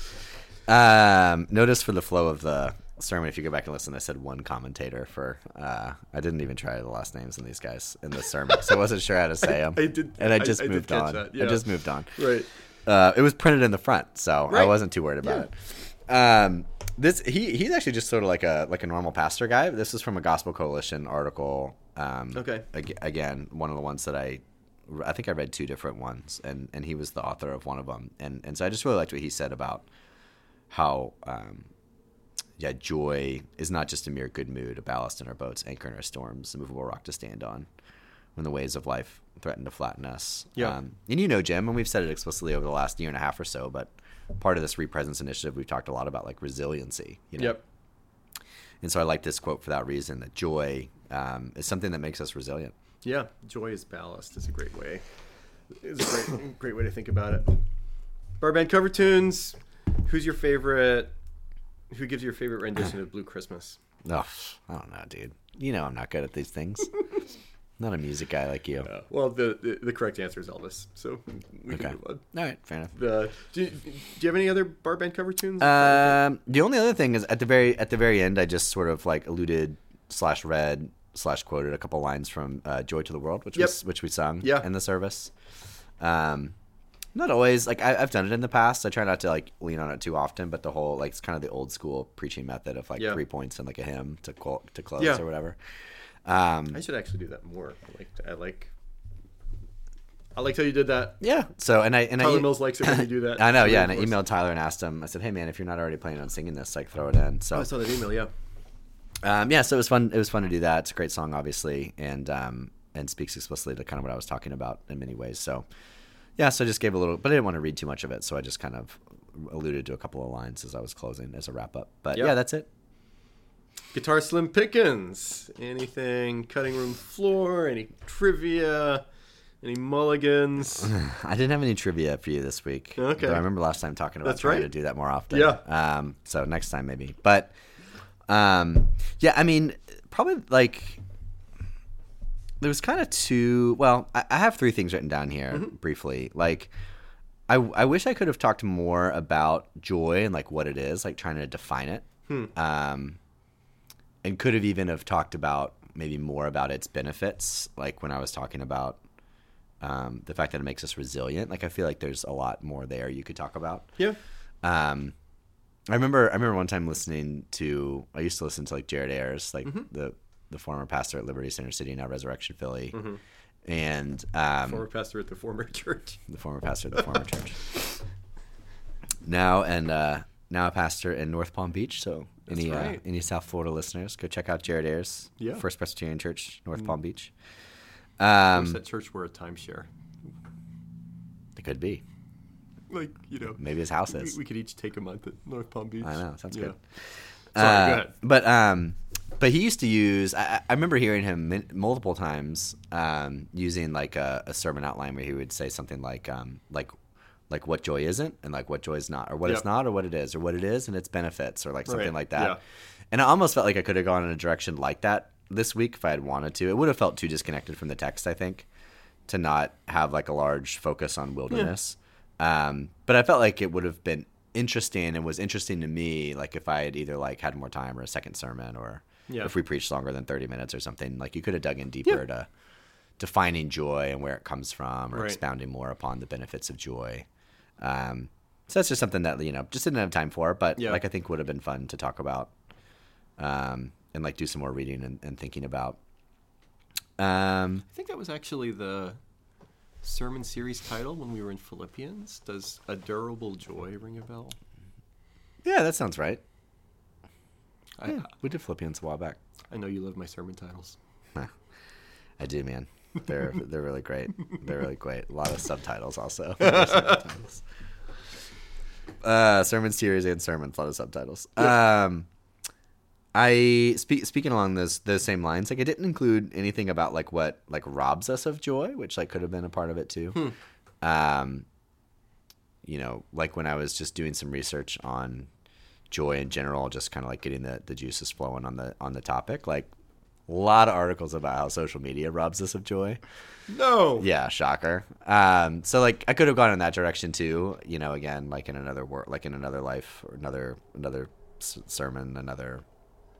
Um, notice for the flow of the sermon, if you go back and listen, I said one commentator for. Uh, I didn't even try the last names in these guys in the sermon, so I wasn't sure how to say them. I did- and I I- just I moved on. that, I just moved on. Right. Uh, it was printed in the front, so I wasn't too worried about it. Um, this he he's actually just sort of like a like a normal pastor guy. This is from a Gospel Coalition article. Um, Okay. ag- Again, one of the ones that I I think I read two different ones, and and he was the author of one of them, and and so I just really liked what he said about how. Um, yeah, joy is not just a mere good mood, a ballast in our boats, anchor in our storms, a movable rock to stand on when the waves of life threaten to flatten us. Yeah. Um, and you know, Jim, and we've said it explicitly over the last year and a half or so, but part of this Represence initiative, we've talked a lot about like resiliency. You know? Yep. And so I like this quote for that reason that joy um, is something that makes us resilient. Yeah, joy is ballast is a great way. It's a great, great way to think about it. Barband cover tunes. Who's your favorite? Who gives your favorite rendition of Blue Christmas? Oh, I don't know, dude. You know I'm not good at these things. not a music guy like you. Uh, well, the, the the correct answer is Elvis. So we Okay. can move on. All right, fair enough. Uh, do, you, do you have any other bar band cover tunes? Um, the only other thing is at the very at the very end, I just sort of like alluded slash read slash quoted a couple lines from uh, "Joy to the World," which Yep. was which we sung Yeah. in the service. Um, not always like I, I've done it in the past. I try not to like lean on it too often, but the whole like it's kind of the old school preaching method of like Yeah. three points and like a hymn to to close Yeah. or whatever. Um, I should actually do that more. I like I like I liked how you did that. yeah. So and I and Tyler I Mills likes it when you do that. I know, yeah. And I emailed Tyler and asked him. I said, "Hey, man, if you're not already planning on singing this, like, throw it in." So Oh, I saw that email. Yeah. um, yeah, so it was fun. It was fun to do that. It's a great song, obviously, and um, and speaks explicitly to kind of what I was talking about in many ways. So yeah, so I just gave a little, but I didn't want to read too much of it, so I just kind of alluded to a couple of lines as I was closing as a wrap up. But Yeah. yeah, that's it. Guitar Slim Pickens. Anything cutting room floor? Any trivia? Any mulligans? I didn't have any trivia for you this week. Okay. I remember last time talking about That's trying right. to do that more often. Yeah. Um, so next time maybe. But um, yeah, I mean, probably like there was kind of two. Well, I, I have three things written down here Mm-hmm. briefly. Like, I I wish I could have talked more about joy and like what it is, like trying to define it. Hmm. Um, and could have even have talked about maybe more about its benefits, like when I was talking about um, the fact that it makes us resilient. Like I feel like there's a lot more there you could talk about. Yeah. Um, I remember I remember one time listening to I used to listen to like Jared Ayers, like Mm-hmm. the the former pastor at Liberty Center City, now Resurrection Philly, and um, Former pastor at the former church. the former pastor of the former church. Now and uh, now a pastor in North Palm Beach. So That's any uh, any South Florida listeners, go check out Jared Ayers, Yeah. Mm. First Presbyterian Church, North Palm Beach. Um, that church were a timeshare. it could be. Like you know, Maybe his house we, is. we could each take a month at North Palm Beach. I know, sounds Yeah. good. Sorry, Uh, go. But um, but he used to use. I, I remember hearing him multiple times um, using like a, a sermon outline where he would say something like, um, like, like what joy isn't, and like what joy is not, or what Yep. it's not, or what it is, or what it is and its benefits, or like something Right, like that. yeah. And I almost felt like I could have gone in a direction like that this week if I had wanted to. It would have felt too disconnected from the text, I think, to not have like a large focus on wilderness. Um, but I felt like it would have been interesting and was interesting to me, like if I had either like had more time or a second sermon, or Yeah. if we preached longer than thirty minutes or something. Like you could have dug in deeper to to finding joy and where it comes from, or Right. expounding more upon the benefits of joy. Um, so that's just something that you know just didn't have time for, but Yeah. like I think would have been fun to talk about, um, and like do some more reading and, and thinking about. Um, I think that was actually the sermon series title when we were in Philippians. Does a durable joy ring a bell? yeah, that sounds right. I, Yeah, we did Philippians a while back. I know you love my sermon titles. I do, man. They're they're really great. They're really great. A lot of subtitles also. subtitles. Uh, sermon series and sermons, a lot of subtitles. Um, I speak speaking along those those same lines. Like I didn't include anything about like what like robs us of joy, which like could have been a part of it too. Um, you know, like when I was just doing some research on joy in general, just kind of like getting the the juices flowing on the on the topic. Like a lot of articles about how social media robs us of joy. No. Yeah, shocker. Um, so like I could have gone in that direction too. You know, again, like in another work, like in another life or another another s- sermon, another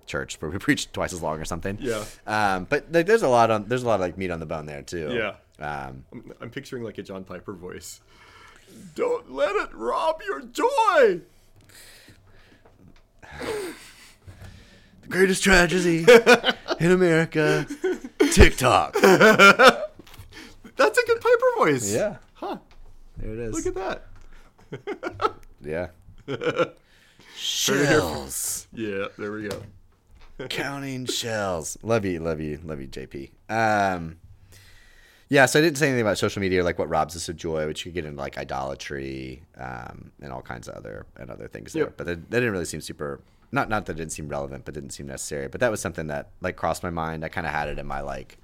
church where we preach twice as long or something. Yeah. Um, but like, there's a lot on there's a lot of like meat on the bone there too. Yeah. Um, I'm, I'm picturing like a John Piper voice. Don't let it rob your joy. the greatest tragedy in America, TikTok. That's a good Piper voice. Yeah, Huh. there it is. Look at that. yeah. Shells. Yeah, there we go. counting shells. Love you, love you, love you, JP. Um, yeah, so I didn't say anything about social media, like what robs us of joy, which you could get into like idolatry um, and all kinds of other and other things there. Yep. But that, that didn't really seem super. Not not that it didn't seem relevant, but didn't seem necessary. But that was something that like crossed my mind. I kind of had it in my like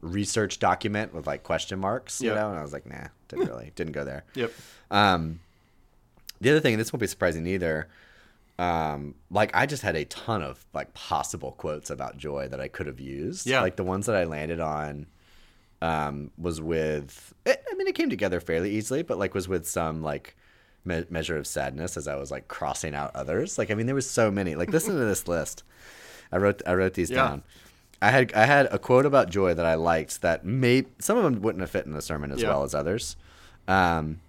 research document with like question marks, you know, and I was like, nah, didn't really, didn't go there. Yep. Um, the other thing, and this won't be surprising either. Um, like I just had a ton of like possible quotes about joy that I could have used. Yeah. Like the ones that I landed on, um, was with. It, I mean, it came together fairly easily, but like was with some like me- measure of sadness as I was like crossing out others. Like I mean, there was so many. Like listen to this list. I wrote I wrote these Yeah. down. I had I had a quote about joy that I liked that may some of them wouldn't have fit in the sermon as Yeah. well as others. Um,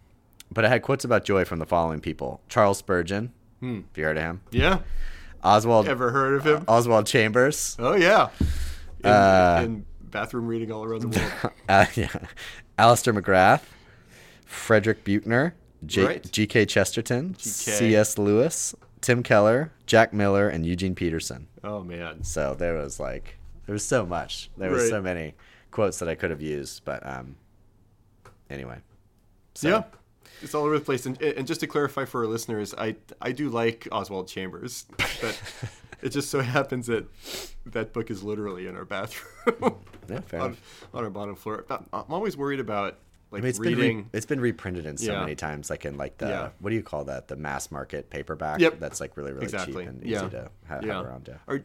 but I had quotes about joy from the following people: Charles Spurgeon, Hmm. if you heard of him, Yeah. Oswald Ever heard of him? Oswald Chambers, Oh yeah. In, Uh, in bathroom reading all around the world. uh, yeah, Alister McGrath, Frederick Buechner, J- Right. G.K. Chesterton. C.S. Lewis, Tim Keller, Jack Miller, and Eugene Peterson. Oh man. So there was like there was so much. There was Right. so many quotes that I could have used, but um anyway. So, Yeah. It's all over the place. And, and just to clarify for our listeners, I I do like Oswald Chambers, but it just so happens that that book is literally in our bathroom hmm. Yeah, fair on, on our bottom floor. I'm always worried about like I mean, it's been reading. re- it's been reprinted in so Yeah. many times, like in like the Yeah. what do you call that? The mass market paperback. Yep. That's like really really exactly. cheap and easy yeah. to ha- have around. Yeah. Are,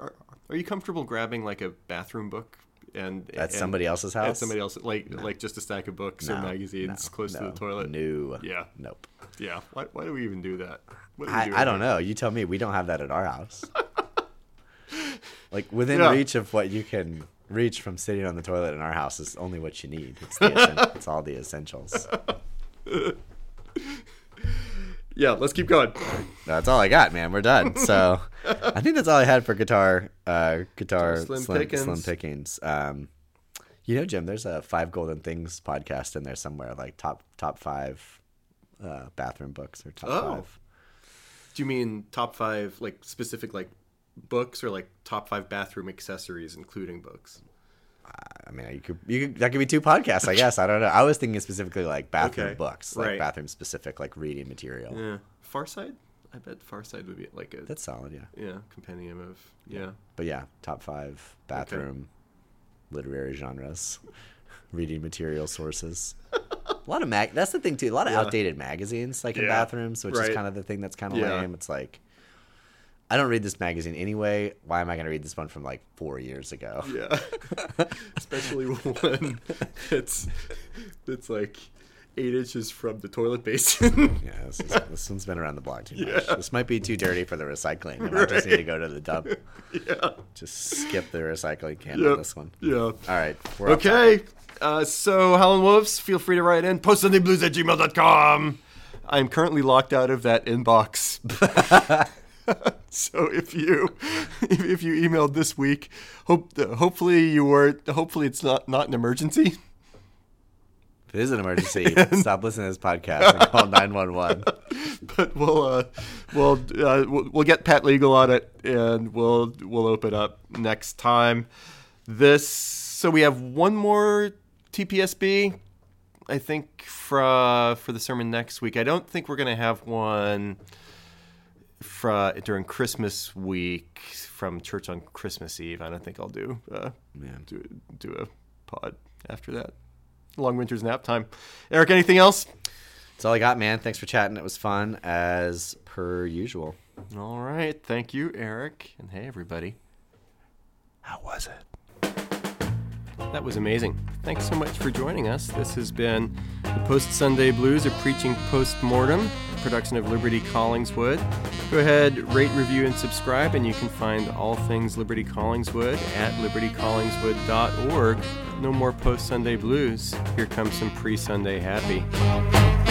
are are you comfortable grabbing like a bathroom book and At and- somebody else's house? At somebody else, like like just a stack of books or magazines no, close to the toilet. No. Yeah. Nope. Yeah. Why, why do we even do that? What do we I, I don't know. You tell me. We don't have that at our house. like within Yeah. reach of what you can reach from sitting on the toilet in our house is only what you need. It's, the it's all the essentials. Yeah. Let's keep going. That's all I got, man. We're done. So I think that's all I had for guitar. Uh, guitar Slim slim, Pickens. slim pickings. Um, you know, Jim, there's a five golden things podcast in there somewhere, like top top five uh, bathroom books or top Oh. five. Do you mean top five, like specific, like books, or like top five bathroom accessories, including books? I mean, you could, you could that could be two podcasts, I guess. I don't know. I was thinking specifically like bathroom Okay. books, like Right. bathroom specific, like reading material. Yeah. Far Side. I bet Far Side would be like a That's solid, yeah. yeah compendium of yeah. But yeah, top five bathroom literary genres, reading material sources. A lot of mag. That's the thing too. A lot of Yeah. outdated magazines, like in Yeah, bathrooms, which right. is kind of the thing that's kind of Yeah. lame. It's like, I don't read this magazine anyway. Why am I going to read this one from like four years ago? Yeah, especially when it's it's like eight inches from the toilet basin. Yeah, this, is, this one's been around the block too much. Yeah. This might be too dirty for the recycling. I might just need to go to the dump. yeah, Just skip the recycling can Yep. on this one. yeah. All right. Okay, uh, so Howlin' Wolves, feel free to write in postsundayblues at gmail.com. I'm currently locked out of that inbox. so if you if, if you emailed this week, hope hopefully you were hopefully it's not not an emergency. If it is an emergency, stop listening to this podcast and call 911. but we'll uh, we'll, uh, we'll we'll get Pat Legal on it, and we'll we'll open up next time. This so we have one more TPSB, I think for for the sermon next week. I don't think we're gonna have one fra during Christmas week from church on Christmas Eve. I don't think I'll do uh, Yeah. do do a pod after that. Long winter's nap time. Eric, anything else? That's all I got, man. Thanks for chatting. It was fun as per usual. All right. Thank you, Eric. And hey, everybody. How was it? That was amazing. Thanks so much for joining us. This has been the Post Sunday Blues, a preaching post mortem production of Liberty Collingswood. Go ahead, rate, review, and subscribe, and you can find all things Liberty Collingswood at libertycollingswood.org. No more Post Sunday Blues. Here comes some pre Sunday happy.